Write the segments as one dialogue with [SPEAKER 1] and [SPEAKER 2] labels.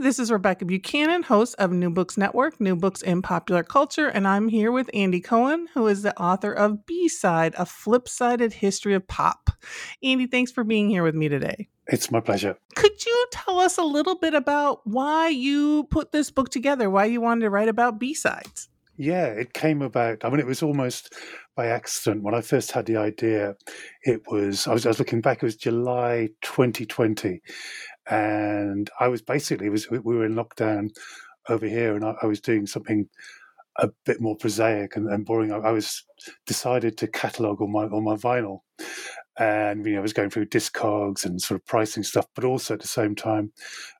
[SPEAKER 1] This is Rebekah Buchanan, host of New Books Network, New Books in Popular Culture, and I'm here with Andy Cowan, who is the author of B Side, A Flip Sided History of Pop. Andy, thanks for being here with me today.
[SPEAKER 2] It's my pleasure.
[SPEAKER 1] Could you tell us a little bit about why you put this book together, why you wanted to write about B sides?
[SPEAKER 2] Yeah, it came about. I mean, it was almost by accident. When I first had the idea, it was, I was, I was looking back, it was July 2020 and I was basically was we were in lockdown over here, and I, I was doing something a bit more prosaic and, and boring. I, I, was decided to catalog all my all my vinyl, and you know I was going through discogs and sort of pricing stuff, but also at the same time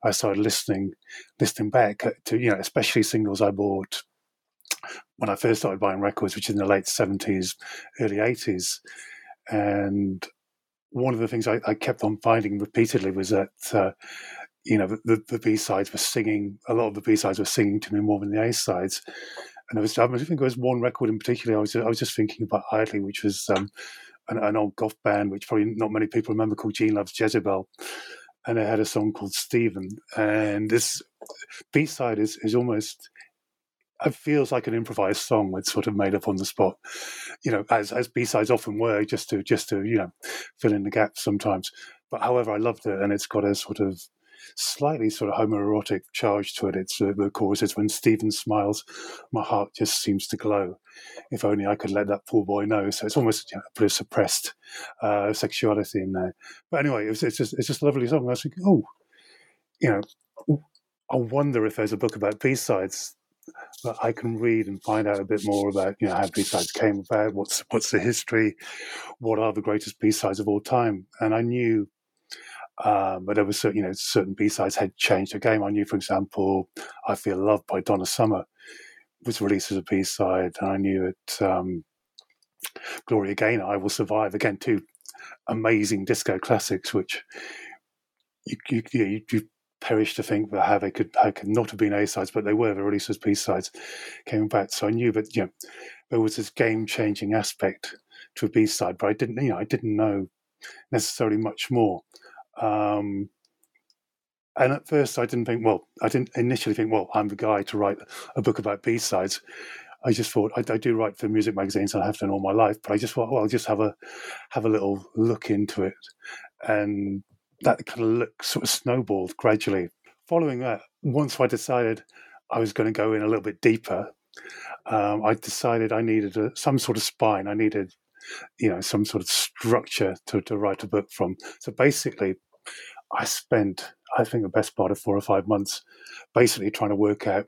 [SPEAKER 2] I started listening listening back to you know especially singles I bought when I first started buying records, which is in the late seventies, early eighties, and one of the things I, I, kept on finding repeatedly was that uh, you know the, the B sides were singing. A lot of the B sides were singing to me more than the A sides. And I was I think there was one record in particular. I was I was just thinking about idly, which was um, an, an, old goth band, which probably not many people remember, called Gene Loves Jezebel. And they had a song called Stephen. And this B side is is almost it feels like an improvised song that's sort of made up on the spot, you know, as as B sides often were, just to just to you know fill in the gaps sometimes. But however, I loved it, and it's got a sort of slightly sort of homoerotic charge to it. It's uh, the chorus is when Stephen smiles, my heart just seems to glow. If only I could let that poor boy know. So it's almost you know, a bit of suppressed uh, sexuality in there. But anyway, it's just it's just a lovely song. I was oh, you know, I wonder if there's a book about B sides that I can read and find out a bit more about, you know, how B-sides came about, what's what's the history, what are the greatest B-sides of all time. And I knew um, but there was certain, you know, certain B-sides had changed the game. I knew, for example, I Feel Love by Donna Summer was released as a B-side, and I knew it um, Gloria Gaynor, I Will Survive, again, two amazing disco classics, which you, you, you, you perish to think that how they could how could not have been A sides, but they were. They released as B sides, came back. So I knew that you know there was this game changing aspect to a B side, but I didn't you know I didn't know necessarily much more. Um, and at first, I didn't think. Well, I didn't initially think. Well, I'm the guy to write a book about B sides. I just thought I, I, do write for music magazines and I have done all my life, but I just thought, well, I'll just have a have a little look into it, and that kind of look sort of snowballed gradually. Following that, once I decided I was going to go in a little bit deeper, um, I decided I needed a, some sort of spine. I needed, you know, some sort of structure to, to write a book from. So basically, I spent, I think, the best part of four or five months basically trying to work out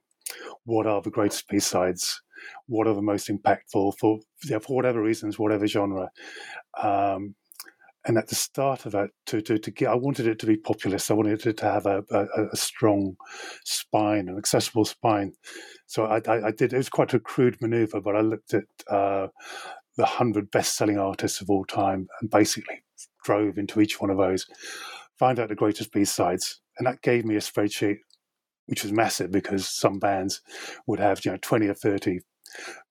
[SPEAKER 2] what are the greatest B sides, what are the most impactful for, yeah, for whatever reasons, whatever genre. Um, and at the start of that, to, to, to get, I wanted it to be populist. I wanted it to have a, a, a strong spine, an accessible spine. So I, I, I, did. It was quite a crude maneuver, but I looked at uh, the hundred best-selling artists of all time and basically drove into each one of those, find out the greatest B sides, and that gave me a spreadsheet, which was massive because some bands would have you know twenty or thirty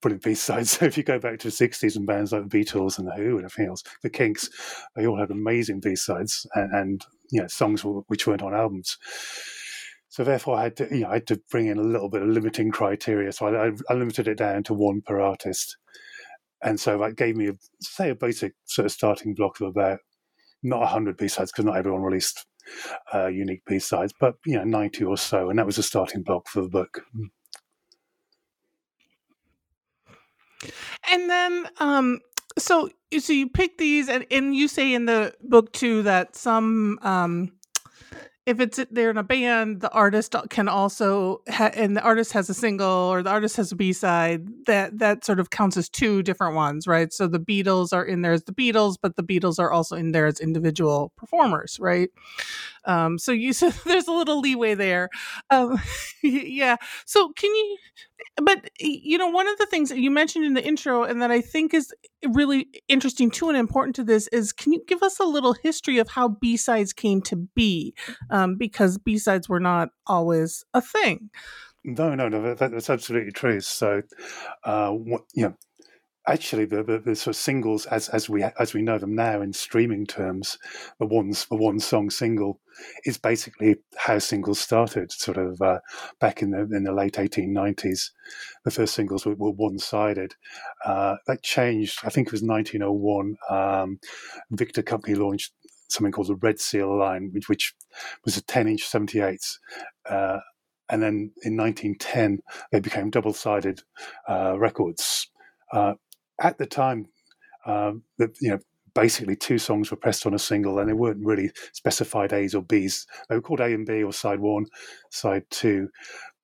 [SPEAKER 2] brilliant B sides. So if you go back to the 60s and bands like the Beatles and the Who and everything else, the Kinks, they all had amazing B sides and, and you know, songs which weren't on albums. So therefore, I had to, you know, I had to bring in a little bit of limiting criteria. So I, I limited it down to one per artist, and so that gave me, a, say, a basic sort of starting block of about not hundred B sides because not everyone released uh, unique B sides, but you know, ninety or so, and that was a starting block for the book.
[SPEAKER 1] And then, um, so so you pick these, and, and you say in the book too that some um, if it's they're in a band, the artist can also ha- and the artist has a single or the artist has a B side. That that sort of counts as two different ones, right? So the Beatles are in there as the Beatles, but the Beatles are also in there as individual performers, right? Um, so you so there's a little leeway there. Um, yeah. So can you? But you know, one of the things that you mentioned in the intro, and that I think is really interesting too, and important to this, is can you give us a little history of how B sides came to be? Um, because B sides were not always a thing.
[SPEAKER 2] No, no, no. That, that's absolutely true. So, uh, what, you know, actually the, the, the, sort of singles as as we as we know them now in streaming terms the ones the one song single is basically how singles started sort of uh, back in the in the late 1890s the first singles were, were one-sided. Uh, that changed i think it was 1901 um, victor company launched something called the red seal line which, which was a 10 inch 78 uh, and then in 1910 they became double-sided uh, records. Uh, at the time, um, you know, basically two songs were pressed on a single, and they weren't really specified A's or B's. They were called A and B or side one, side two.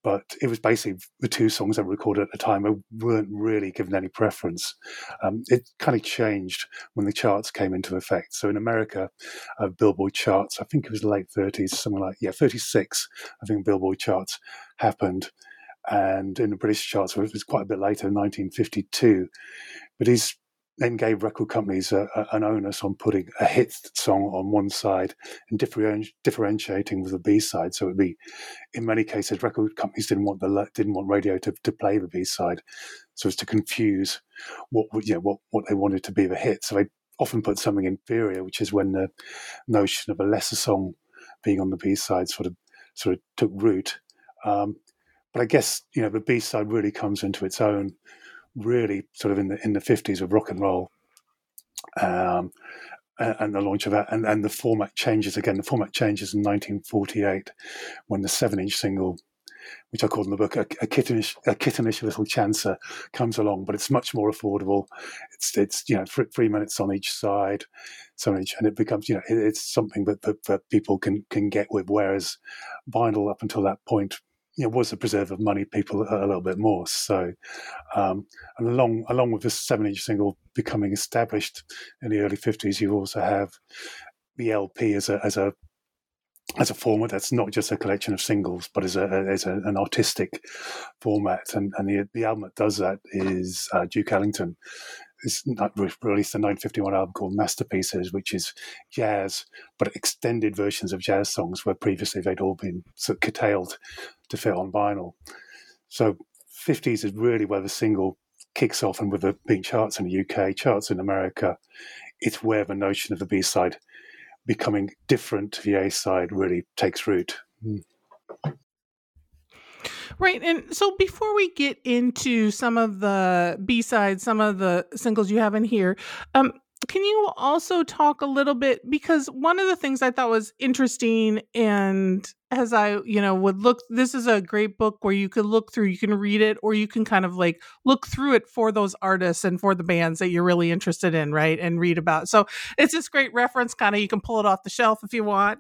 [SPEAKER 2] But it was basically the two songs that were recorded at the time. Weren't really given any preference. Um, it kind of changed when the charts came into effect. So in America, uh, Billboard charts, I think it was late 30s, something like, yeah, 36, I think Billboard charts happened and in the British charts, it was quite a bit later, 1952. But he's then gave record companies a, a, an onus on putting a hit song on one side and differenti- differentiating with the B side. So it'd be, in many cases, record companies didn't want the didn't want radio to, to play the B side, so as to confuse what you know, what what they wanted to be the hit. So they often put something inferior, which is when the notion of a lesser song being on the B side sort of sort of took root. Um, but I guess you know the B side really comes into its own, really sort of in the in the fifties of rock and roll, um, and, and, the launch of that, and, and the format changes again. The format changes in 1948 when the seven-inch single, which I called in the book a, a kittenish a kittenish little chancer, comes along, but it's much more affordable. It's it's you know three minutes on each side, so each, and it becomes you know it, it's something that, that that people can can get with. Whereas vinyl up until that point you know, was the preserve of money people a, little bit more. So, um, and along along with this seven inch single becoming established in the early fifties, you also have the LP as a as a as a format that's not just a collection of singles, but as a as a, an artistic format. And and the the album that does that is uh, Duke Ellington. It's not released a 951 album called Masterpieces, which is jazz, but extended versions of jazz songs where previously they'd all been sort of curtailed to fit on vinyl. So 50s is really where the single kicks off, and with the being charts in the UK, charts in America, it's where the notion of the B side becoming different to the A side really takes root. Mm.
[SPEAKER 1] Right. And so before we get into some of the B sides, some of the singles you have in here, um, can you also talk a little bit because one of the things I thought was interesting and as I, you know, would look this is a great book where you could look through, you can read it or you can kind of like look through it for those artists and for the bands that you're really interested in, right? And read about. So it's this great reference kind of you can pull it off the shelf if you want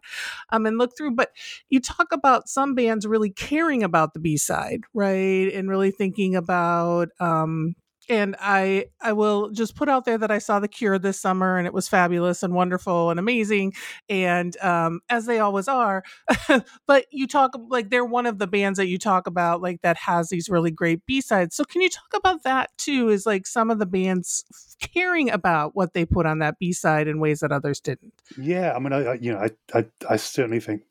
[SPEAKER 1] um and look through, but you talk about some bands really caring about the B-side, right? And really thinking about um and I I will just put out there that I saw The Cure this summer and it was fabulous and wonderful and amazing and um, as they always are. but you talk like they're one of the bands that you talk about like that has these really great B sides. So can you talk about that too? Is like some of the bands caring about what they put on that B side in ways that others didn't.
[SPEAKER 2] Yeah, I mean, I, I you know I, I I certainly think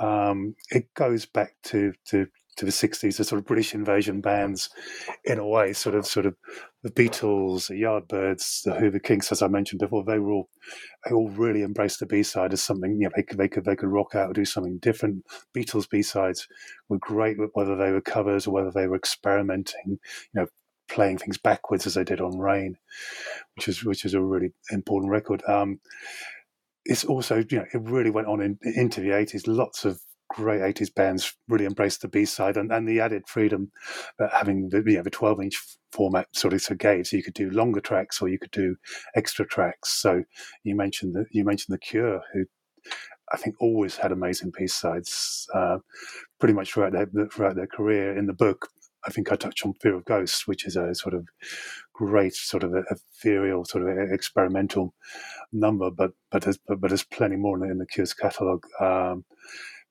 [SPEAKER 2] um, it goes back to to to the 60s, the sort of British invasion bands, in a way, sort of, sort of the Beatles, the Yardbirds, the Hoover Kings, as I mentioned before, they were all, they all really embraced the B side as something, you know, they could, they could, they could rock out or do something different. Beatles B sides were great, whether they were covers or whether they were experimenting, you know, playing things backwards as they did on Rain, which is, which is a really important record. Um, it's also, you know, it really went on in, into the 80s. Lots of great 80s bands really embraced the b-side and, and the added freedom that having the, you know, the 12 inch format sort of, of gave so you could do longer tracks or you could do extra tracks so you mentioned the you mentioned the cure who I think always had amazing B sides, uh, pretty much throughout their throughout their career. In the book, I think I touch on Fear of Ghosts, which is a sort of great sort of ethereal, sort of experimental number, but but there's, but, but there's plenty more in the, in the Cure's catalogue. Um,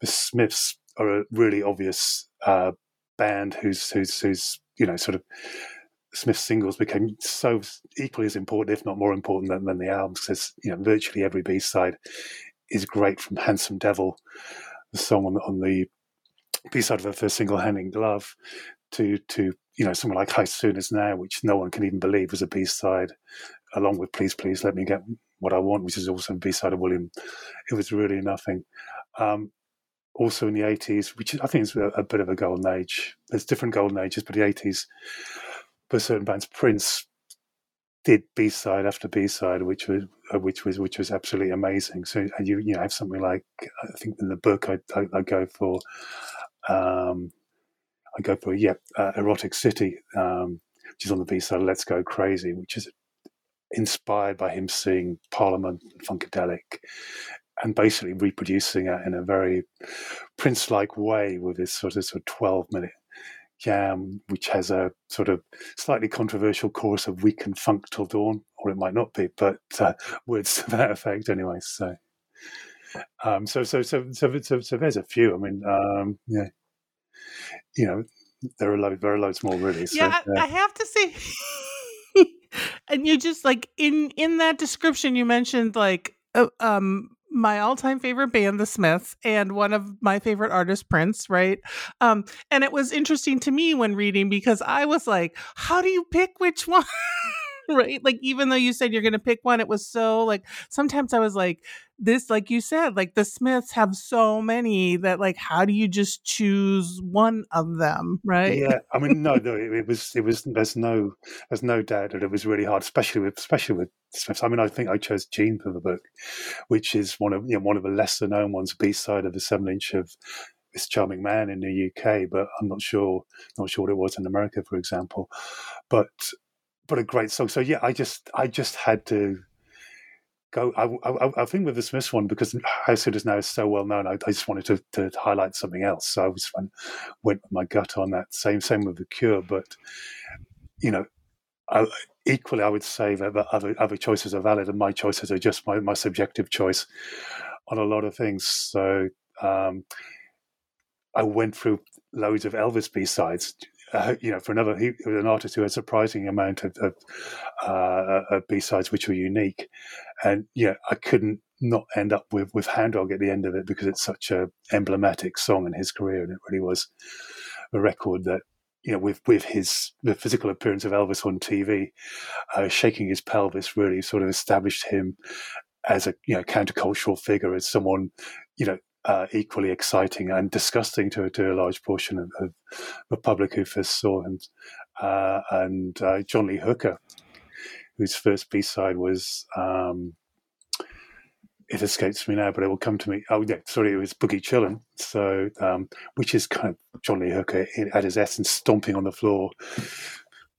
[SPEAKER 2] the Smiths are a really obvious uh, band who's who's who's you know sort of Smith singles became so equally as important, if not more important, than, than the albums. Because you know, virtually every B side is great, from "Handsome Devil," the song on the, on the B side of the first single, "Hand in Glove," to to you know something like "How Soon Is Now," which no one can even believe was a B side, along with "Please Please Let Me Get What I Want," which is also a B side of William. It was really nothing. Um, also in the 80s, which I think is a, a, bit of a golden age. There's different golden ages, but the 80s for certain bands, Prince did B side after B side, which was uh, which was which was absolutely amazing. So you you know have something like I think in the book I I, I go for um, I go for yeah uh, Erotic City, um, which is on the B side. Let's Go Crazy, which is inspired by him seeing Parliament and Funkadelic, and basically reproducing it in a very Prince-like way with this sort of, sort of twelve minute Jam, which has a sort of slightly controversial chorus of "We can funk till dawn," or it might not be, but uh, words to that effect anyway. So, um, so, so, so, so, so, so, there's a few. I mean, um, yeah, you know, there are loads, there are loads more, really. So,
[SPEAKER 1] yeah, I, I have to say. and you just like in in that description you mentioned like uh, um my all-time favorite band the smiths and one of my favorite artists prince right? Um and it was interesting to me when reading because i was like how do you pick which one? Right? Like even though you said you're to pick one it was so like sometimes i was like this like you said like the smiths have so many that like how do you just choose one of them right?
[SPEAKER 2] Yeah i mean no, no it, it, was it was there's no there's no doubt that it was really hard especially with especially with smiths. I mean i think i chose Jeane for the book which is one of you know one of the lesser known ones b-side of the seven inch of this charming man in the uk but i'm not sure not sure what it was in america for example. But but a great song. So yeah i just i just had to go. I, I, I, think with the Smiths one because Soon Is Now is so well known. I, I just wanted to, to, highlight something else. So I was went, went with my gut on that. Same same with the Cure, but you know, I, equally I would say that other other choices are valid, and my choices are just my, my subjective choice on a lot of things. So um, I went through loads of Elvis B sides uh, you know, for another, he was an artist who had a surprising amount of, of, uh, of B sides which were unique, and yeah, I couldn't not end up with with Hound Dog at the end of it because it's such a emblematic song in his career, and it really was a record that you know, with with his the physical appearance of Elvis on TV, uh, shaking his pelvis really sort of established him as a you know countercultural figure, as someone you know uh, equally exciting and disgusting to, to a large portion of, of the public who first saw him. Uh, and uh, John Lee Hooker, whose first B side was. Um, it escapes me now, but it will come to me. Oh, yeah, sorry, it was Boogie Chillin'. So, um, which is kind of John Lee Hooker at his essence, stomping on the floor,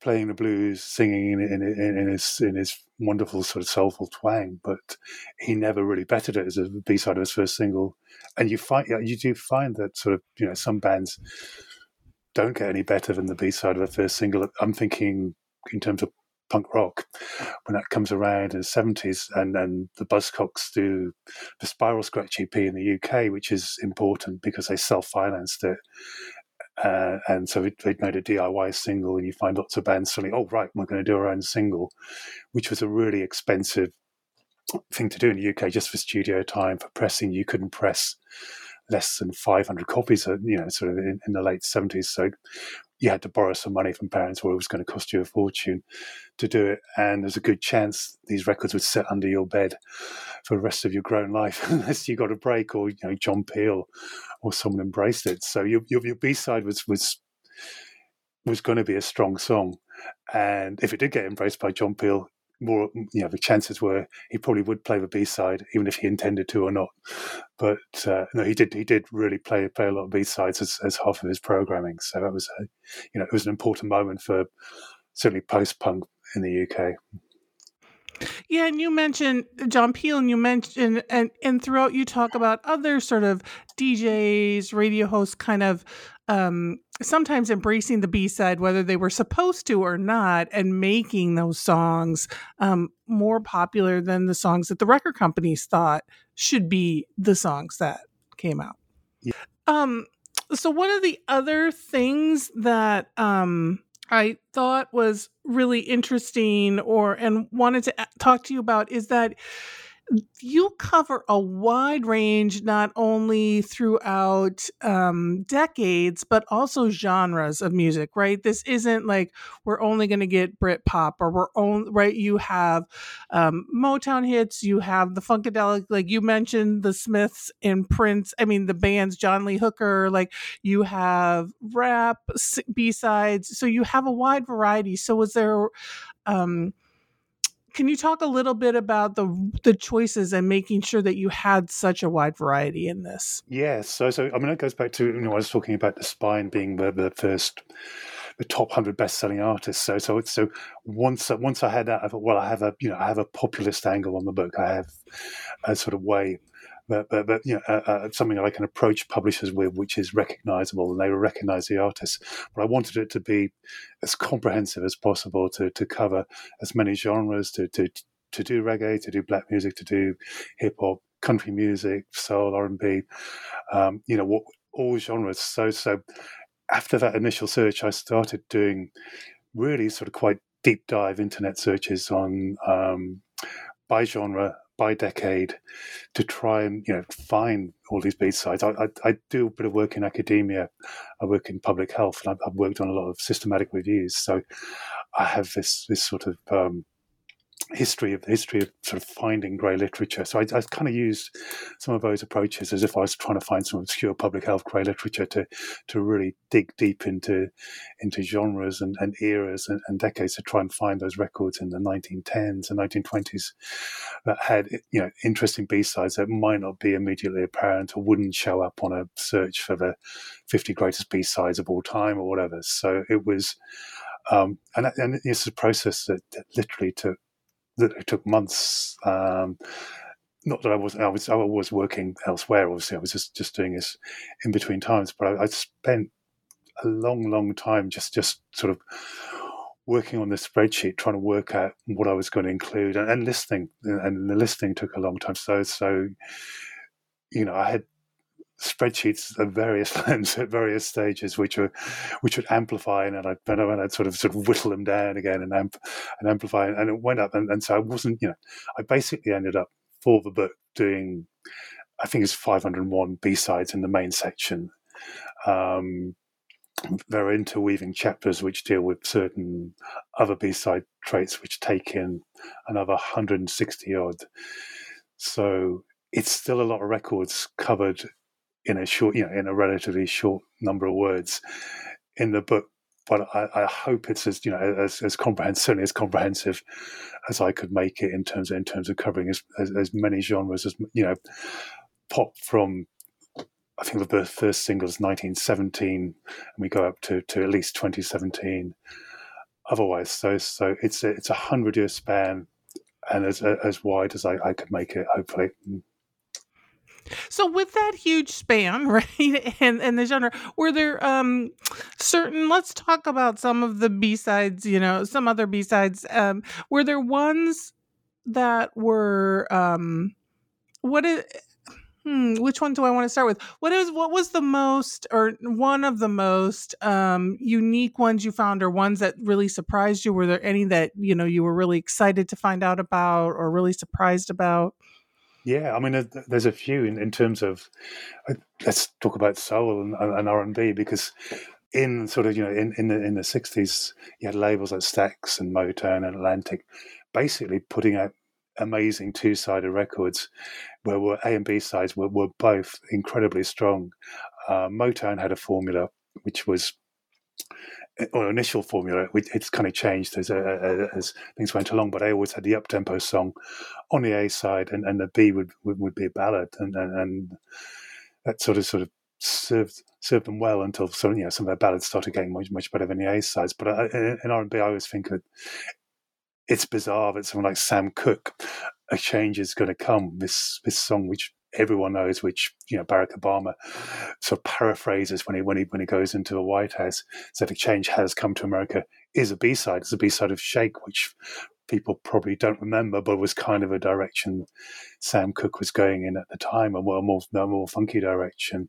[SPEAKER 2] playing the blues, singing in, in, in, his in his wonderful sort of soulful twang. But he never really bettered it as a B side of his first single and you find you do find that sort of you know some bands don't get any better than the B side of the first single. I'm thinking in terms of punk rock when that comes around in the 70s and then the buzzcocks do the spiral scratch ep in the uk which is important because they self-financed it uh, and so they'd made a diy single and you find lots of bands suddenly oh right we're going to do our own single which was a really expensive thing to do in the UK just for studio time for pressing. You couldn't press less than 500 copies, you know, sort of in, in, the late 70s. So you had to borrow some money from parents, or it was going to cost you a fortune to do it. And there's a good chance these records would sit under your bed for the rest of your grown life, unless you got a break, or you know, John Peel or someone embraced it. So your your, your B side was was was going to be a strong song, and if it did get embraced by John Peel, more you know the chances were he probably would play the B side even if he intended to or not. But uh, no, he did he did really play play a lot of B sides as, as half of his programming. So that was a, you know it was an important moment for certainly post punk in the UK.
[SPEAKER 1] Yeah, and you mentioned John Peel, and you mentioned and and throughout you talk about other sort of DJs, radio hosts, kind of um, sometimes embracing the B side, whether they were supposed to or not, and making those songs um, more popular than the songs that the record companies thought should be the songs that came out. Yeah. Um, so one of the other things that um, I thought was really interesting or and wanted to talk to you about is that you cover a wide range not only throughout um, decades but also genres of music right? This isn't like we're only going to get brit pop or we're only right? You have um, motown hits you have the funkadelic like you mentioned the smiths and prince i mean the bands john lee hooker like you have rap b-sides so you have a wide variety. So was there um can you talk a little bit about the the choices and making sure that you had such a wide variety in this?
[SPEAKER 2] Yes. So, so I mean, it goes back to you know I was talking about the Spine being the, the first the top hundred best selling artists. So so so once once I had that, I thought, well, I have a you know I have a populist angle on the book. I have a sort of way but, but, but you know, uh, uh, something that I can approach publishers with, which is recognizable, and they will recognize the artists. But I wanted it to be as comprehensive as possible to to cover as many genres, to to to do reggae, to do black music, to do hip hop, country music, soul, R and B, um, you know, what, all genres. So so after that initial search, I started doing really sort of quite deep dive internet searches on um, by genre by decade to try and you know find all these B sides. I, I, I, do a bit of work in academia. I work in public health, and I've, I've, worked on a lot of systematic reviews. So I have this this sort of um, history of the history of sort of finding grey literature. So I, I, kind of used some of those approaches as if I was trying to find some obscure public health grey literature to to really dig deep into into genres and, and eras and, and, decades to try and find those records in the 1910s and 1920s that had you know interesting B sides that might not be immediately apparent or wouldn't show up on a search for the 50 greatest B sides of all time or whatever. So it was. Um, and, and it's a process that, that literally took that it took months. Um, not that I was I was I was working elsewhere. Obviously, I was just just doing this in between times. But I, I spent a long, long time just just sort of working on this spreadsheet, trying to work out what I was going to include, and, and listening. And the listening took a long time. So so, you know, I had spreadsheets of various lengths at various stages, which were which would amplify, and I'd, and I'd sort of sort of whittle them down again and amp and amplify, and it went up, and, and so I wasn't, you know, I basically ended up for the book doing, I think it's 501 B sides in the main section. Um, there are interweaving chapters which deal with certain other B side traits, which take in another 160 odd. So it's still a lot of records covered in a short, you know, in a relatively short number of words in the book. But I, I hope it's as you know as, as comprehensive, certainly as comprehensive as I could make it in terms of, in terms of covering as, as, as many genres as you know, pop from I think the first single is 1917, and we go up to, to at least 2017. Otherwise, so so it's a, it's a hundred year span, and as as wide as I, I could make it, hopefully.
[SPEAKER 1] So with that huge span, right, and and the genre, were there um certain? Let's talk about some of the B sides. You know, some other B sides. Um, were there ones that were um, what is? Hmm, which one do I want to start with? What is what was the most or one of the most um, unique ones you found, or ones that really surprised you? Were there any that you know you were really excited to find out about, or really surprised about?
[SPEAKER 2] Yeah, I mean, there's a few in, in terms of. Uh, let's talk about soul and, and R and B because in sort of you know in in the in the sixties you had labels like Stax and Motown and Atlantic, basically putting out amazing two sided records where were A and B sides were, were both incredibly strong. Uh, Motown had a formula which was or initial formula, it's kind of changed as, uh, as things went along. But I always had the up tempo song on the A side, and, and the B would, would, would be a ballad, and, and, and that sort of sort of served served them well until some you know some of their ballads started getting much much better than the A sides. But I, in R and B, I always think that it's bizarre that someone like Sam Cooke, a change is going to come. This this song, which everyone knows, which you know Barack Obama sort of paraphrases when he when he when he goes into the White House, said a change has come to America, is a B side. It's a B side of Shake, which people probably don't remember, but was kind of a direction Sam Cooke was going in at the time, a more more, more funky direction.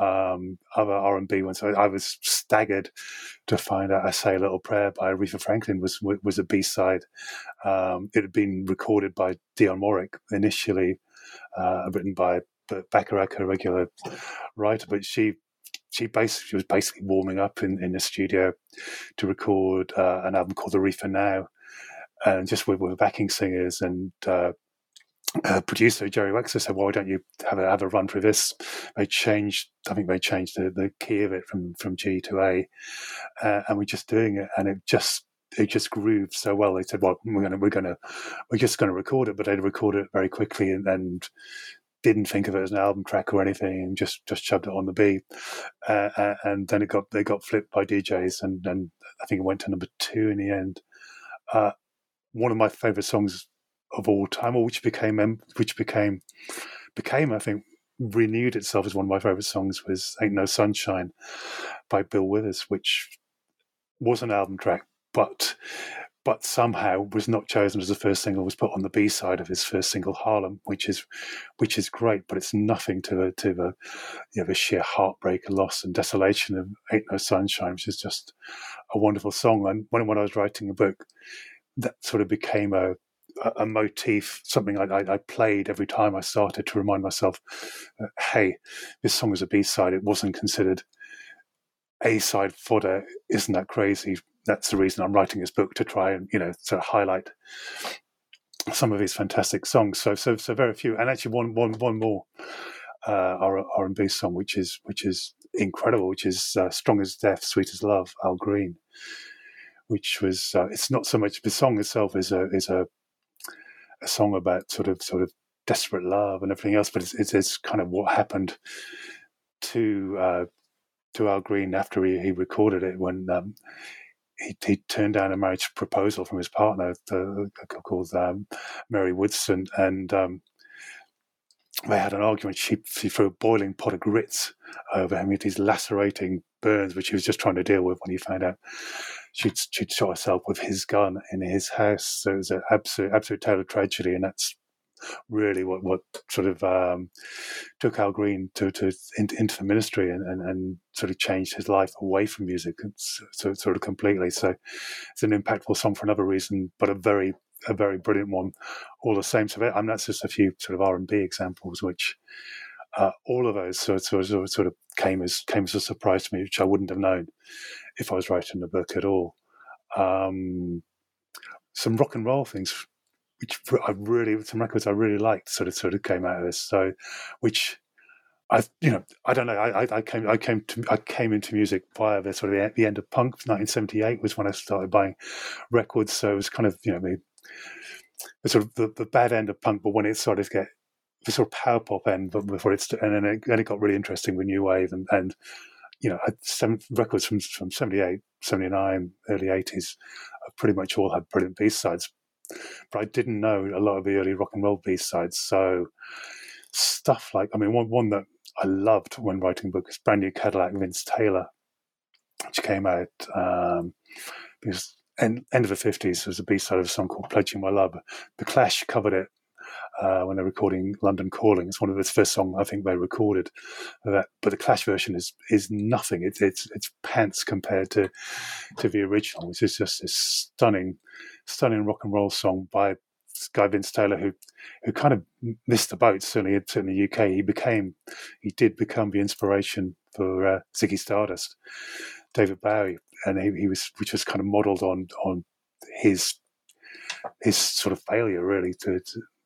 [SPEAKER 2] Um, other R and B ones. I, I, was staggered to find out "I Say a Little Prayer" by Aretha Franklin was was a B side. Um, it had been recorded by Dionne Warwick initially, uh, written by Bacharach, a regular writer, but she she basically she was basically warming up in, in the studio to record uh, an album called Aretha Now, and just with, with backing singers and uh, uh, producer Jerry Wexler said, why don't you have a have a run through this?" They changed. I think they changed the, the key of it from from G to A, uh, and we're just doing it, and it just it just grooved so well. They said, "Well, we're gonna we're gonna we're just gonna record it," but they recorded it very quickly and, and didn't think of it as an album track or anything, and just just shoved it on the B. Uh, uh and then it got they got flipped by DJs, and and I think it went to number two in the end. Uh, one of my favorite songs of all time, or which became which became became I think renewed itself as one of my favorite songs was "Ain't No Sunshine" by Bill Withers, which was an album track, but but somehow was not chosen as the first single. Was put on the B side of his first single, Harlem, which is which is great, but it's nothing to the to the you know, the sheer heartbreak, loss, and desolation of "Ain't No Sunshine," which is just a wonderful song. And when when I was writing a book, that sort of became a a, motif, something I, I, played every time I started to remind myself, uh, hey, this song is a B side. It wasn't considered A side fodder. Isn't that crazy? That's the reason I'm writing this book to try and you know of highlight some of these fantastic songs. So so so very few, and actually one one one more uh, R and B song, which is which is incredible, which is uh, "Strong as Death, Sweet as Love," Al Green which was uh, it's not so much the song itself is a is a a song about sort of sort of desperate love and everything else, but it's, it's, it's kind of what happened to uh, to Al Green after he, he recorded it when um, he, he, turned down a marriage proposal from his partner, the, called um, Mary Woodson, and um, they had an argument. She, she threw a boiling pot of grits over him with these lacerating burns, which he was just trying to deal with when he found out she'd, she'd shot herself with his gun in his house. So it was an absolute, absolute tale of tragedy. And that's really what, what sort of um, took Al Green to, to into, into the ministry and, and, and, sort of changed his life away from music, so, sort of completely. So it's an impactful song for another reason, but a very a very brilliant one, all the same. So I mean, that's just a few sort of R and B examples, which uh, all of those sort of, sort of came as came as a surprise to me, which I wouldn't have known if I was writing the book at all. Um, some rock and roll things, which I really some records I really liked, sort of sort of came out of this. So, which I you know I don't know I, I came I came to I came into music via the sort of the end of punk. 1978 was when I started buying records, so it was kind of you know the, the sort of the, the bad end of punk, but when it started to get the sort of power pop end, but before it's and then it, it got really interesting with new wave and and you know some records from from 78, 79, early 80s uh, pretty much all had brilliant B sides, but I didn't know a lot of the early rock and roll B sides. So stuff like I mean one one that I loved when writing book is Brand New Cadillac Vince Taylor, which came out um, because end, end of the 50s was a B-side of a song called Pledging My Love. The Clash covered it uh, when they're recording London Calling. It's one of the first songs I think they recorded. That, but the Clash version is is nothing. It's it's it's pants compared to to the original, which is just a stunning, stunning rock and roll song by guy Vince Taylor, who who kind of missed the boat. Certainly, in the UK, he became he did become the inspiration for uh, Ziggy Stardust, David Bowie, and he, he was which was kind of modelled on on his his sort of failure really to,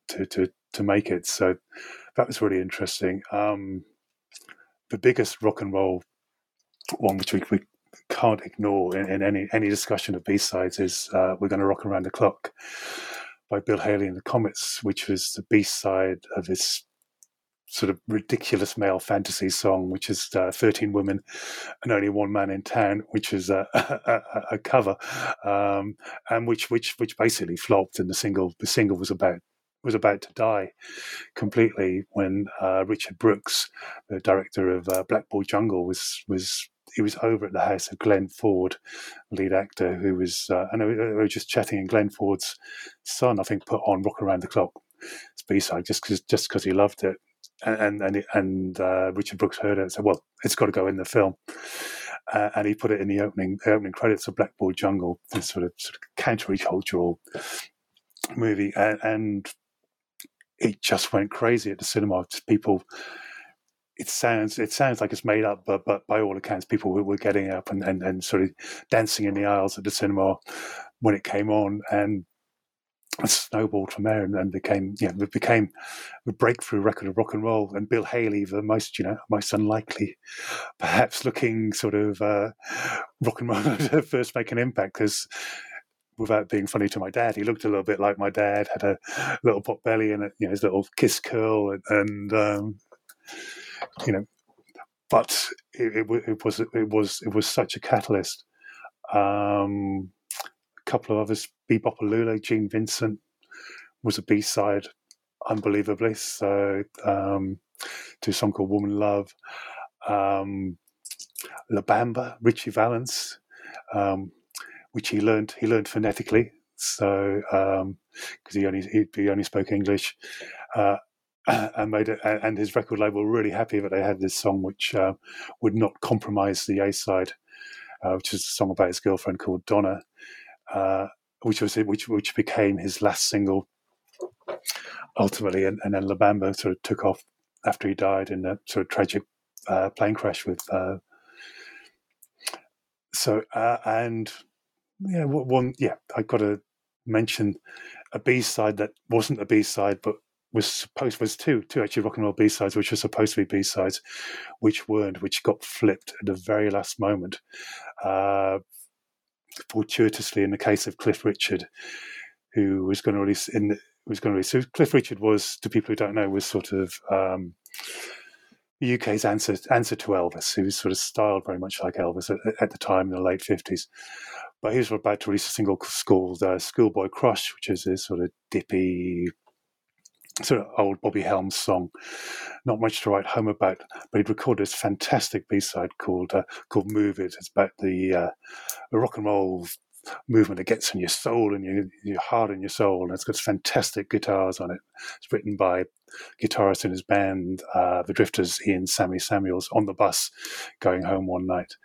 [SPEAKER 2] to to to make it. So that was really interesting. Um, the biggest rock and roll one, which we, we can't ignore in, in any any discussion of B sides, is uh, "We're Going to Rock Around the Clock" by Bill Haley and the Comets, which was the B side of this sort of ridiculous male fantasy song, which is uh, 13 Women and Only One Man in Town, which is a, a, a cover, um, and which, which, which basically flopped. And the single, the single was about was about to die completely when uh, Richard Brooks, the director of uh, Blackboard Jungle, was was he was over at the house of Glenn Ford, lead actor, who was uh, and we were just chatting, and Glenn Ford's son, I think, put on Rock Around the Clock, B side, just because just because he loved it, and and and uh, Richard Brooks heard it and said, "Well, it's got to go in the film." Uh, and he put it in the opening the opening credits of Blackboard Jungle, this sort of sort of countercultural movie, and, and it just went crazy at the cinema. Just people, it sounds it sounds like it's made up, but but by all accounts, people were, getting up and, and, and sort of dancing in the aisles at the cinema when it came on, and it snowballed from there and, and became know, it became a breakthrough record of rock and roll. And Bill Haley, the most you know most unlikely, perhaps looking sort of uh, rock and roll to first make an impact because without being funny to my dad, he looked a little bit like my dad, had a little pot belly and a, you know his little kiss curl, and, and um, you know, but it, it, it, was it was it was such a catalyst. Um, a couple of others, Be-Bop Lulu, Gene Vincent was a B side, unbelievably. So um, to a song called Woman Love. Um, La Bamba, Ritchie Valens. Um, which he learned he learned phonetically. So because um, he only he, he, only spoke English, uh, and made it, and his record label really happy that they had this song which uh, would not compromise the A side, uh, which is a song about his girlfriend called Donna, uh, which was which which became his last single. Ultimately, and, and then La Bamba sort of took off after he died in a sort of tragic uh, plane crash with. Uh, so and yeah, one, yeah, I got to mention a B side that wasn't a B side, but was supposed was two two actually rock and roll B sides, which were supposed to be B sides, which weren't, which got flipped at the very last moment. Uh, fortuitously, in the case of Cliff Richard, who was going to release in was going to release. So Cliff Richard was, to people who don't know, was sort of um, the UK's answer answer to Elvis, who was sort of styled very much like Elvis at, at the time in the late fifties. But he was about to release a single called uh, Schoolboy Crush, which is this sort of dippy, sort of old Bobby Helms song. Not much to write home about, but he'd recorded this fantastic B side called uh, called Move It. It's about the, uh, rock and roll movement that gets in your soul and your, your heart and your soul. And it's got fantastic guitars on it. It's written by guitarist in his band, uh, the Drifters, Ian Sammy Samwell, on the bus going home one night.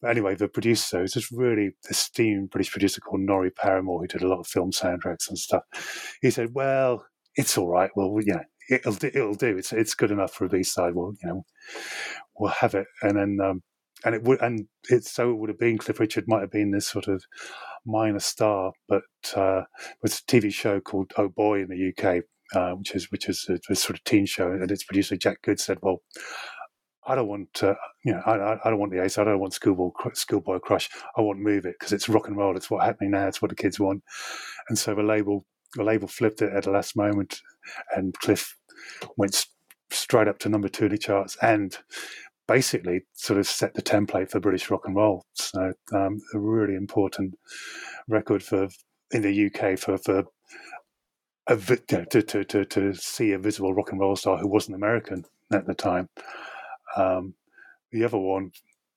[SPEAKER 2] But anyway, the producer is this really esteemed British producer called Norrie Paramor, who did a lot of film soundtracks and stuff. He said, "Well, it's all right. Well, you know, it'll it'll do. It's it's good enough for a B side. Well, you know, we'll have it." And then, um, and it would, and it so it would have been Cliff Richard might have been this sort of minor star, but uh, was a TV show called Oh Boy in the UK, uh, which is which is a, a, sort of teen show, and its producer Jack Good said, "Well, I don't want, uh, you know, I, I don't want the ace. I don't want schoolboy, schoolboy crush. I want move it because it's rock and roll. It's what's happening now. It's what the kids want. And so the label, the label flipped it at the last moment, and Cliff went straight up to number two in the charts, and basically sort of set the template for British rock and roll. So um, a really important record for in the UK for for a, to, to to to see a visible rock and roll star who wasn't American at the time. Um, the other one,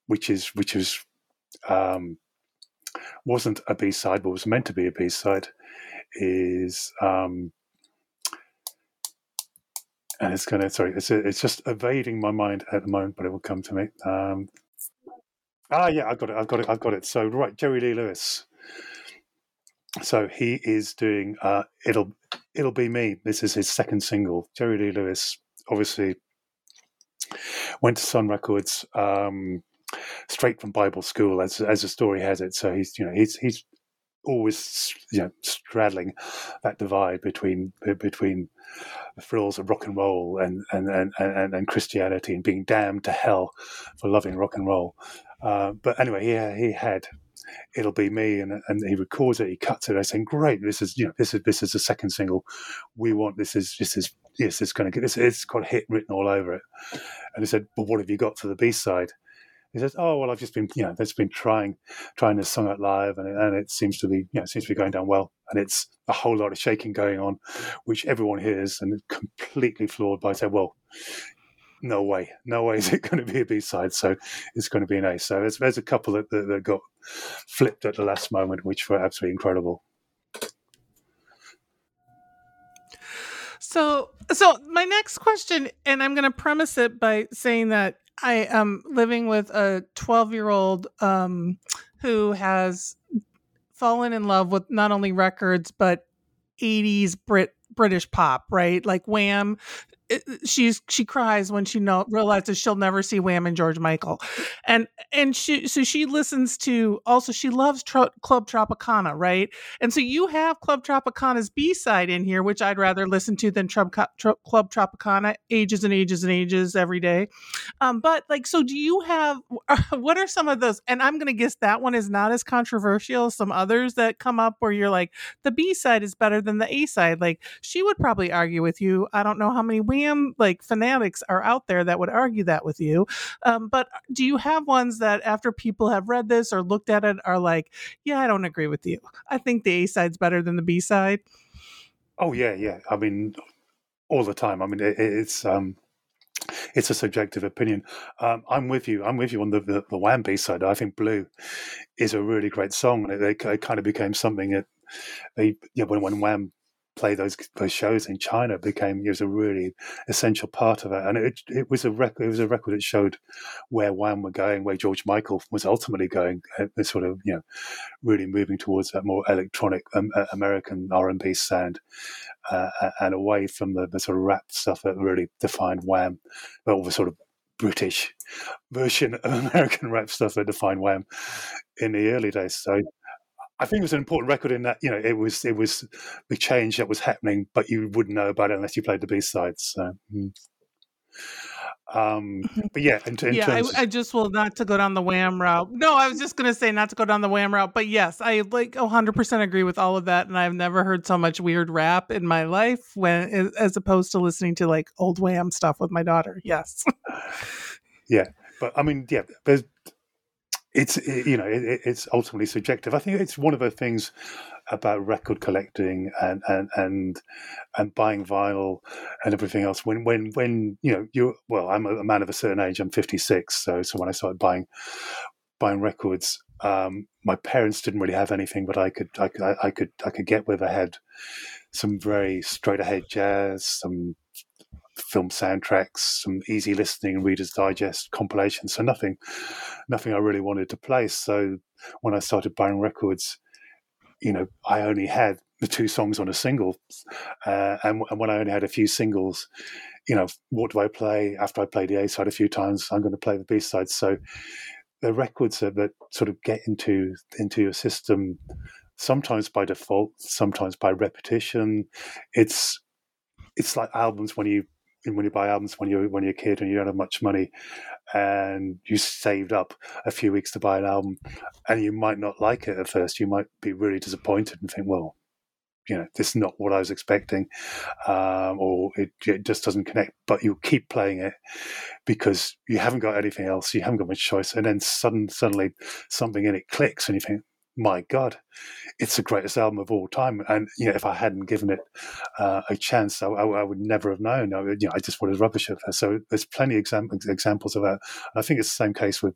[SPEAKER 2] which is which is um, wasn't a B side but was meant to be a B side, is um, and it's gonna sorry it's it's just evading my mind at the moment, but it will come to me. Um, ah, yeah, I've got it. I've got it. I've got it. So right, Jerry Lee Lewis. So he is doing uh, it'll it'll be me. This is his second single. Jerry Lee Lewis, obviously went to Sun Records um, straight from Bible school, as as the story has it. So he's you know he's he's always you know straddling that divide between between the thrills of rock and roll and and and and, and Christianity and being damned to hell for loving rock and roll. Uh, but anyway, yeah, he, had it'll be me and and he records it he cuts it i saying great this is you know this is this is the second single we want this is this is yes, it's going to get it's, it's got hit written all over it. And he said, "But what have you got for the B side?" He says, "Oh well, I've just been you know, just been trying trying this song out live, and it, and it seems to be you know, seems to be going down well, and it's a whole lot of shaking going on, which everyone hears, and completely floored by say, well." No way, no way is it going to be a B side. So it's going to be an A. So there's, there's a couple that, that, that got flipped at the last moment, which were absolutely incredible.
[SPEAKER 1] So, so my next question, and I'm going to premise it by saying that I am living with a 12 year old um, who has fallen in love with not only records but 80s Brit British pop, right? Like Wham, it, she's she cries when she know, realizes she'll never see Wham and George Michael, and and she so she listens to also she loves Tro- Club Tropicana, right? And so you have Club Tropicana's B side in here, which I'd rather listen to than Club Tropicana ages and ages and ages every day. Um, but like, so do you have what are some of those? And I'm gonna guess that one is not as controversial as some others that come up where you're like the B side is better than the A side. Like she would probably argue with you. I don't know how many like fanatics are out there that would argue that with you. Um, but do you have ones that after people have read this or looked at it are like, yeah, I don't agree with you. I think the A side's better than the B side.
[SPEAKER 2] Oh yeah, yeah. I mean, all the time. I mean, it, it's um, it's a subjective opinion. Um, I'm with you. I'm with you on the, the, the Wham B side. I think Blue is a really great song, and it, it, kind of became something that they, yeah, when when Wham play those those shows in China became it was a really essential part of it, and it it was a record. It was a record that showed where Wham were going, where George Michael was ultimately going, uh, sort of you know really moving towards that more electronic um, uh, American R and B sound, uh, and away from the, the, sort of rap stuff that really defined Wham, all the sort of British version of American rap stuff that defined Wham in the early days. So I think it was an important record in that you know it was it was the change that was happening, but you wouldn't know about it unless you played the B sides. So. Mm. Um, mm-hmm. but yeah, in, in
[SPEAKER 1] yeah, I, I, just will not to go down the wham route. No, I was just gonna say not to go down the wham route, but yes, I like 100 percent agree with all of that, and I've never heard so much weird rap in my life when as opposed to listening to like old wham stuff with my daughter. Yes.
[SPEAKER 2] yeah, but I mean, yeah, there's it's you know it, it's ultimately subjective. I think it's one of the things about record collecting and and and and buying vinyl and everything else. When when when you know you well, I'm a man of a certain age. I'm 56, so so when I started buying buying records, um, my parents didn't really have anything, but I could I could I could I could get with. they had some very straight ahead jazz, some film soundtracks, some easy listening Reader's Digest compilations. So nothing, nothing I really wanted to play. So when I started buying records, you know, I only had the two songs on a single, uh, and, and, when I only had a few singles, you know, what do I play after I play the A side a few times? I'm going to play the B side. So the records that, sort of get into into your system sometimes by default, sometimes by repetition. It's it's like albums when you when you buy albums when you're when you're a kid and you don't have much money and you saved up a few weeks to buy an album and you might not like it at first you might be really disappointed and think well you know this is not what i was expecting um, or it, it, just doesn't connect but you keep playing it because you haven't got anything else you haven't got much choice and then sudden, suddenly something in it clicks and you think my God, it's the greatest album of all time. And you know, if I hadn't given it uh, a chance, I, I, would never have known. I, you know, I just wanted rubbish of her. So there's plenty of exam- examples of that. I think it's the same case with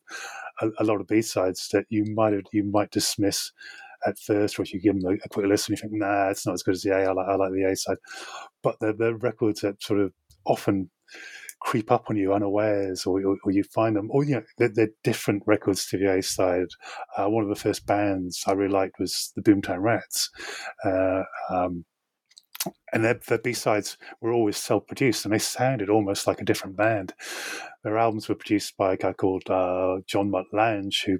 [SPEAKER 2] a, a lot of B sides that you might you might dismiss at first, or if you give them a, a, quick listen, you think, nah, it's not as good as the A. I like, I like the A side. But the, the records that sort of often creep up on you unawares, or, or, or you find them, or you know, they're, they're, different records to the A side. Uh, one of the first bands I really liked was the Boomtown Rats. Uh, um, and their, their B sides were always self produced and they sounded almost like a different band. Their albums were produced by a guy called uh, John Mutt Lange, who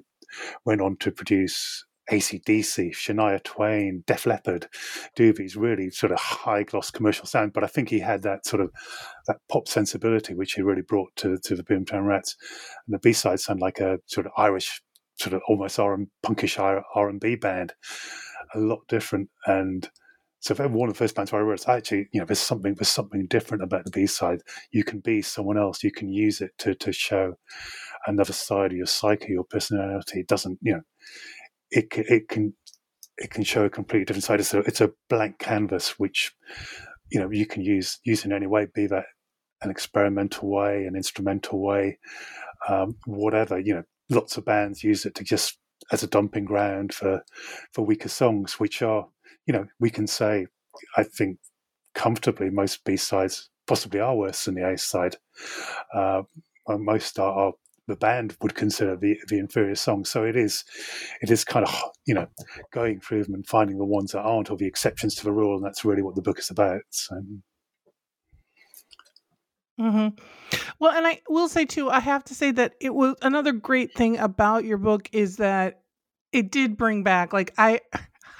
[SPEAKER 2] went on to produce ACDC, Shania Twain, Def Leppard, Doobies, really sort of high gloss commercial sound. But I think he had that sort of that pop sensibility, which he really brought to to the Boomtown Rats. And the B side sound like a sort of Irish, sort of almost R punkish R and B band, a lot different. And so if one of the first bands where I wrote, actually, you know, there's something there's something different about the B side. You can be someone else. You can use it to to show another side of your psyche, your personality. It doesn't, you know, it it can it can show a completely different side. It's a it's a blank canvas which you know you can use use in any way, be that an experimental way, an instrumental way, um, whatever. You know, lots of bands use it to just as a dumping ground for for weaker songs, which are you know we can say I think comfortably most B sides possibly are worse than the A side. Uh, most are, are the band would consider the the inferior song. So it is it is kind of you know going through them and finding the ones that aren't or the exceptions to the rule, and that's really what the book is about. So.
[SPEAKER 1] Mm-hmm. Well, and I will say too, I have to say that it was another great thing about your book is that it did bring back like I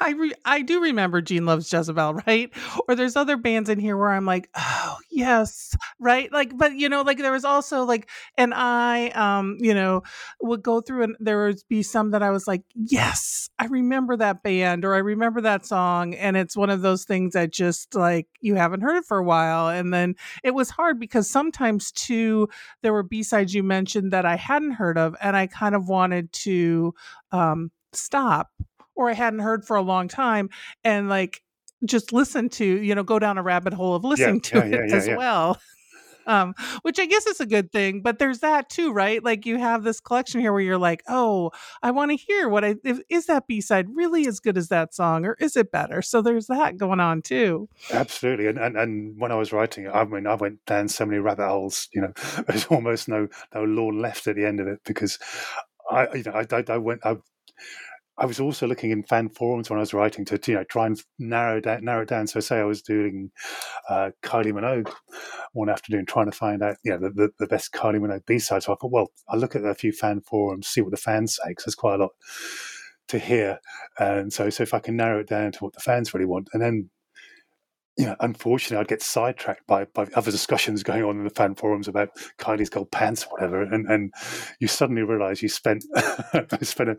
[SPEAKER 1] I re- I do remember Gene loves Jezebel, right? Or there's other bands in here where I'm like, oh yes, right? Like, but you know, like there was also like, and I, um, you know, would go through and there would be some that I was like, yes, I remember that band or I remember that song, and it's one of those things that just like you haven't heard it for a while, and then it was hard because sometimes too there were B sides you mentioned that I hadn't heard of, and I kind of wanted to um stop or I hadn't heard for a long time and like just listen to, you know, go down a rabbit hole of listening yeah, to yeah, it yeah, as well. Um, which I guess is a good thing, but there's that too, right? Like you have this collection here where you're like, oh, I want to hear what I if, is that B side really as good as that song, or is it better? So there's that going on too.
[SPEAKER 2] Absolutely, and and, and when I was writing it, I mean, I went down so many rabbit holes. You know, there's almost no no law left at the end of it because I, you know, I, I, I went, I I was also looking in fan forums when I was writing to, you know try and narrow down narrow down. So say I was doing uh, Kylie Minogue one afternoon, trying to find out you know the, the, the best Kylie Minogue B side. So I thought, well, I'll look at a few fan forums, see what the fans say, because there's quite a lot to hear. And so so if I can narrow it down to what the fans really want, and then you know, unfortunately, I'd get sidetracked by, by other discussions going on in the fan forums about Kylie's gold pants or whatever, and, and you suddenly realize you spent spent a,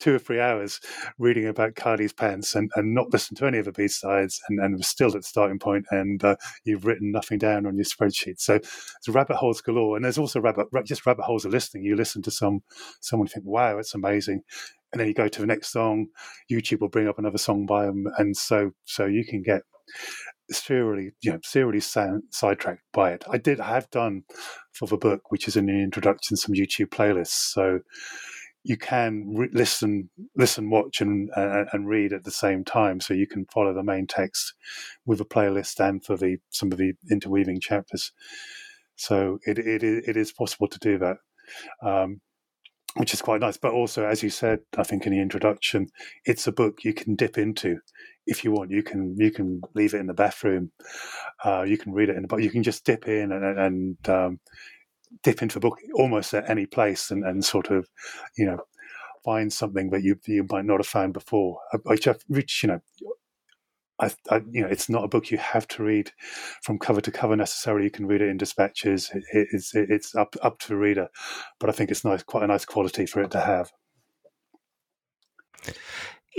[SPEAKER 2] two or three hours reading about Kylie's pants and, and not listened to any of the B sides, and, and was still at the starting point, and uh, you've written nothing down on your spreadsheet. So it's rabbit holes galore, and there's also rabbit just rabbit holes of listening. You listen to some someone think, "Wow, it's amazing," and then you go to the next song. YouTube will bring up another song by them, and so so you can get serially, you know, serially sidetracked by it. I did, I have done for the book, which is in the introduction, some YouTube playlists. So you can re- listen, listen, watch, and uh, and read at the same time. So you can follow the main text with a playlist and for the some of the interweaving chapters. So it it it is possible to do that. Um, which is quite nice. But also, as you said, I think in the introduction, it's a book you can dip into if you want. You can you can leave it in the bathroom. Uh, you can read it in the book. You can just dip in and, and um, dip into the book almost at any place and, and sort of, you know, find something that you you might not have found before. Uh, which, which you know, I, I, you know, it's not a book you have to read from cover to cover necessarily. You can read it in dispatches. It, it's it's up up to the reader, but I think it's nice, quite a nice quality for it to have.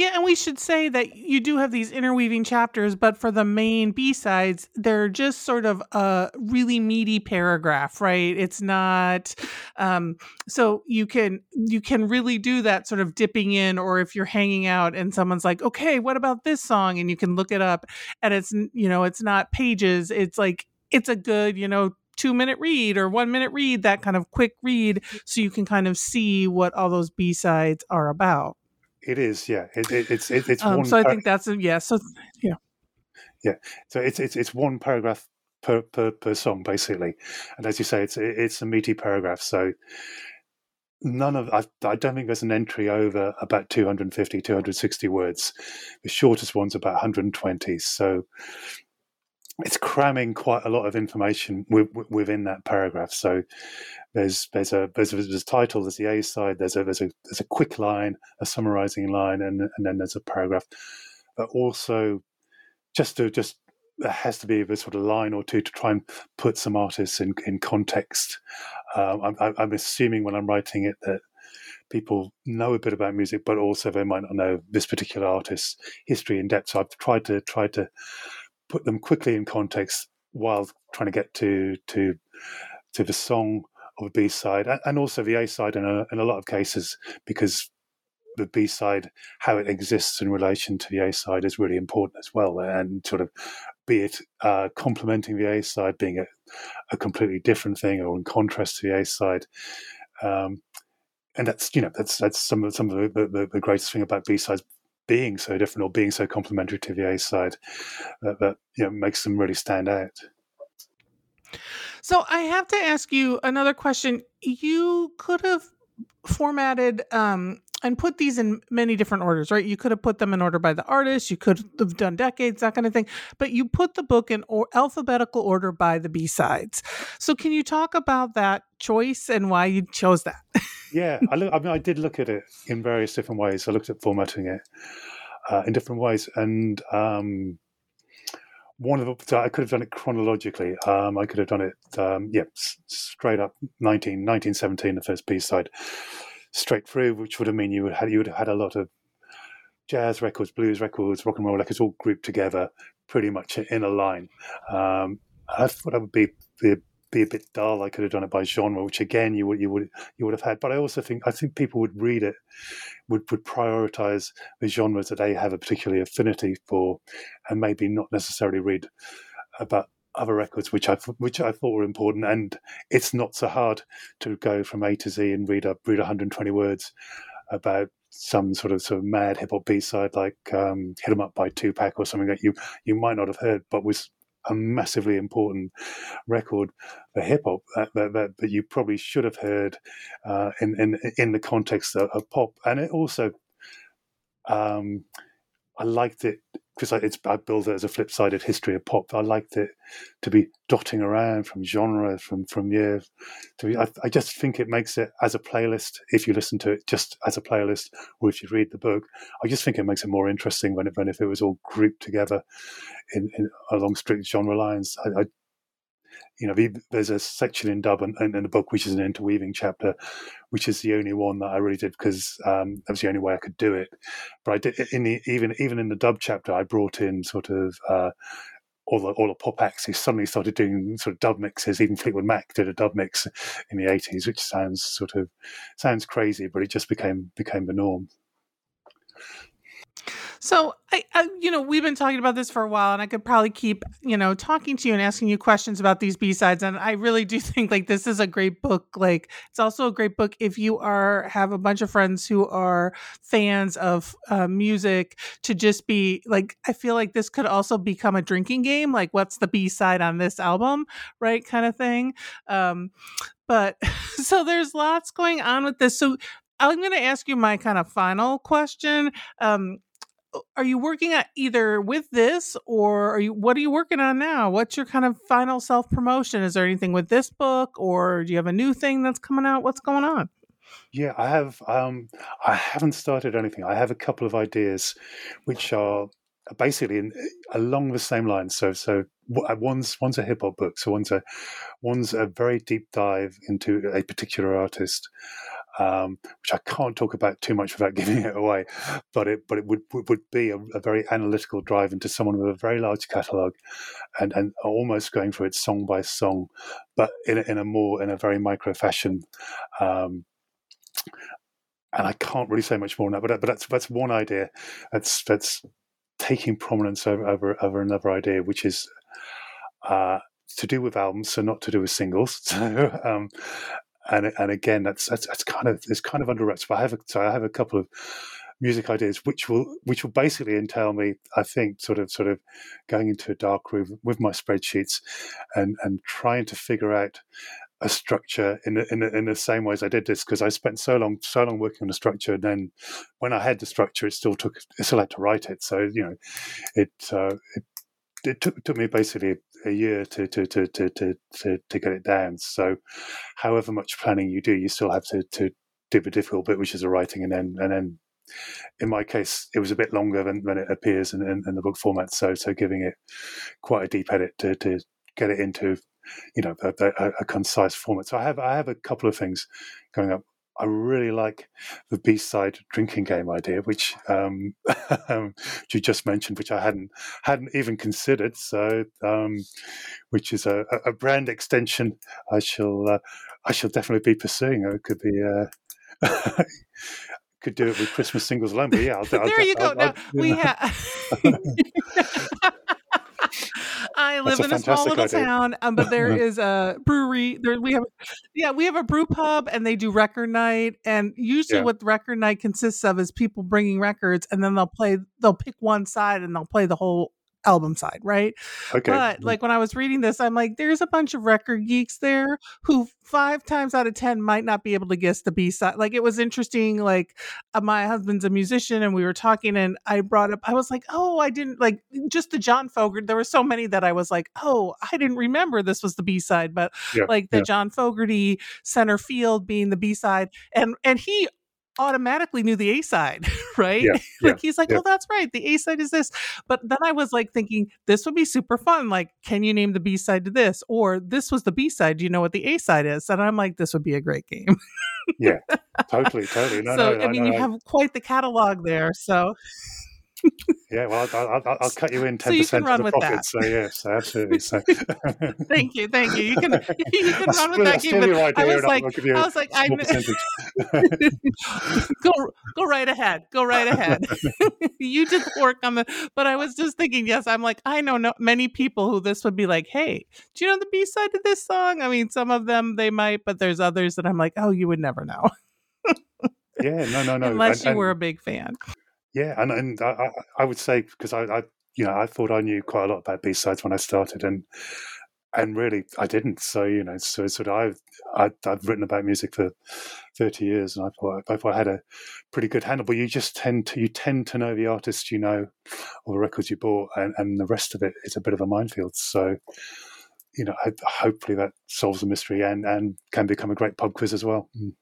[SPEAKER 1] Yeah, and we should say that you do have these interweaving chapters, but for the main B sides, they're just sort of a really meaty paragraph, right? It's not um, so you can you can really do that sort of dipping in, or if you're hanging out and someone's like, "Okay, what about this song?" and you can look it up, and it's you know it's not pages, it's like it's a good you know two minute read or one minute read, that kind of quick read, so you can kind of see what all those B sides are about.
[SPEAKER 2] It is, yeah. It, it, it's it, it's
[SPEAKER 1] um,
[SPEAKER 2] one.
[SPEAKER 1] So I think that's a, yeah. So yeah,
[SPEAKER 2] yeah. So it's it's it's one paragraph per per per song basically, and as you say, it's it's a meaty paragraph. So none of I, I don't think there's an entry over about 250 260 words the shortest one's about 120 so it's cramming quite a lot of information within that paragraph. So there's there's a there's a, there's a title, there's the A side, there's a there's a there's a quick line, a summarizing line, and and then there's a paragraph. But also, just to just there has to be a sort of line or two to try and put some artists in in context. Um, I'm, I'm assuming when I'm writing it that people know a bit about music, but also they might not know this particular artist's history in depth. So I've tried to try to put them quickly in context while trying to get to to to the song of a B side and also the A side in a, in a lot of cases because the B side, how it exists in relation to the A side, is really important as well. And sort of be it uh, complementing the A side, being a, a, completely different thing, or in contrast to the A side. Um, and that's you know that's that's some of some of the, the, the greatest thing about B sides being so different or being so complementary to the A side that, you know makes them really stand out.
[SPEAKER 1] So I have to ask you another question. You could have formatted um, and put these in many different orders, right? You could have put them in order by the artist, you could have done decades, that kind of thing, but you put the book in or- alphabetical order by the B sides. So, can you talk about that choice and why you chose that?
[SPEAKER 2] yeah, I, look, I mean, I did look at it in various different ways. I looked at formatting it uh, in different ways, and um, one of the, I could have done it chronologically. Um, I could have done it, um, yeah, straight up 19, 1917, the first B side straight through, which would have mean you would have, you would have had a lot of jazz records, blues records, rock and roll records all grouped together, pretty much in a line. Um, I thought that would be, be be a bit dull. I could have done it by genre, which again you would you would you would have had. But I also think I think people would read it, would would prioritize the genres that they have a particular affinity for, and maybe not necessarily read about other records which I which I thought were important. And it's not so hard to go from A to Z and read up read 120 words about some sort of sort of mad hip hop B side like um, "Hit 'Em Up" by Tupac or something that you you might not have heard, but was a massively important record for hip hop that, that, that, you probably should have heard uh, in, in in the context of, of pop, and it also um, I liked it because it's I built it as a flip-sided history of pop. I liked it to be dotting around from genre, from from years. To be, I, I, just think it makes it as a playlist. If you listen to it just as a playlist, or if you read the book, I just think it makes it more interesting when it, when if it was all grouped together in, in along strict genre lines. I, I you know, there's a section in Dub and in, the book which is an interweaving chapter, which is the only one that I really did because um, that was the only way I could do it. But I did in the even even in the Dub chapter, I brought in sort of uh, all the all the pop acts who suddenly started doing sort of dub mixes. Even Fleetwood Mac did a dub mix in the eighties, which sounds sort of sounds crazy, but it just became became the norm.
[SPEAKER 1] So I, I, you know, we've been talking about this for a while, and I could probably keep, you know, talking to you and asking you questions about these B sides. And I really do think like this is a great book. Like it's also a great book if you are have a bunch of friends who are fans of uh, music to just be like. I feel like this could also become a drinking game. Like, what's the B side on this album, right? Kind of thing. Um, but so there's lots going on with this. So I'm going to ask you my kind of final question. Um, are you working at either with this or are you what are you working on now? What's your kind of final self promotion is there anything with this book or do you have a new thing that's coming out? What's going on?
[SPEAKER 2] Yeah i have um i haven't started anything. I have a couple of ideas which are basically in, along the same lines so so uh, one's one's a hip hop book so one's a one's a very deep dive into a particular artist um, which I can't talk about too much without giving it away. But it but it would would be a, a very analytical drive into someone with a very large catalogue, and and almost going through it song by song, but in a, in a more in a very micro fashion. Um, and I can't really say much more on that, but but that's that's one idea. That's that's taking prominence over over, over another idea, which is uh, to do with albums, so not to do with singles. So, um, and and again, that's that's, that's kind of it's kind of under wraps. But I have a, so I have a couple of music ideas which will which will basically entail me i think sort of sort of going into a dark room with my spreadsheets and and trying to figure out a structure in the, in the, in the same way as I did this because I spent so long so long working on the structure and then when I had the structure it still took it still had to write it so you know it uh, it it took, took me basically a year to to, to to to to to get it down. So, however much planning you do, you still have to to do the difficult bit, which is the writing, and then and then. In my case, it was a bit longer than, than it appears in, in, in the book format, so so giving it quite a deep edit to, to get it into, you know, a, a, a concise format. So I have I have a couple of things going up. I really like the B side drinking game idea, which um, you just mentioned, which I hadn't hadn't even considered. So, um, which is a, a, brand extension I shall uh, I shall definitely be pursuing. It could be. Uh, could do it with Christmas singles alone, but yeah, I'll,
[SPEAKER 1] there
[SPEAKER 2] I'll,
[SPEAKER 1] you go.
[SPEAKER 2] I'll,
[SPEAKER 1] now we have. I live in a small little idea. town, um, but there is a brewery. There we have, yeah, we have a brew pub, and they do record night. And usually, yeah. what record night consists of is people bringing records, and then they'll play. They'll pick one side, and they'll play the whole album side, right? Okay. But mm. like when I was reading this, I'm like, there's a bunch of record geeks there who five times out of 10 might not be able to guess the B side. Like it was interesting. Like uh, my husband's a musician and we were talking and I brought up, I was like, oh, I didn't like just the John Fogerty. There were so many that I was like, oh, I didn't remember this was the B side, but yeah, like the yeah. John Fogerty Centerfield being the B side. And, and he automatically knew the A side, right? Yeah, like yeah, he's like, yeah. oh, that's right. The A side is this. But then I was like thinking, this would be super fun. Like, can you name the B side to this? Or this was the B side. Do you know what the A side is? And I'm like, this would be a great game.
[SPEAKER 2] yeah, totally, totally. No,
[SPEAKER 1] so,
[SPEAKER 2] no,
[SPEAKER 1] I mean, you have quite the catalog there. So
[SPEAKER 2] yeah, well, I'll, I'll, I'll, cut you in ten so percent of the profit. So yes, absolutely. So
[SPEAKER 1] thank you, thank you. You can you can run with that game. I was like, I was like, I missed go go right ahead, go right ahead. you did the work on the, but I was just thinking. Yes, I'm like, I know no, many people who this would be like, hey, do you know the B side to this song? I mean, some of them they might, but there's others that I'm like, oh, you would never know.
[SPEAKER 2] yeah, no, no, no.
[SPEAKER 1] Unless and, you were a big fan.
[SPEAKER 2] Yeah, and and I, I would say because I, I, you know I thought I knew quite a lot about B sides when I started, and and really I didn't. So you know, so sort of I've I, have written about music for thirty years, and I thought I thought I had a pretty good handle. But you just tend to you tend to know the artists you know, or the records you bought, and, and the rest of it is a bit of a minefield. So you know, hopefully that solves the mystery and and can become a great pub quiz as well. Mm.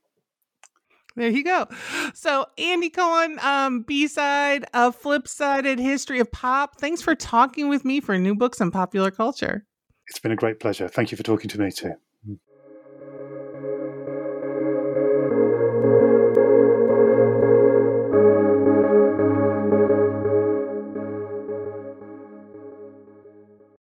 [SPEAKER 1] There you go. So, Andy Cowan, um, B side, a flip sided history of pop. Thanks for talking with me for new books and popular culture.
[SPEAKER 2] It's been a great pleasure. Thank you for talking to me too.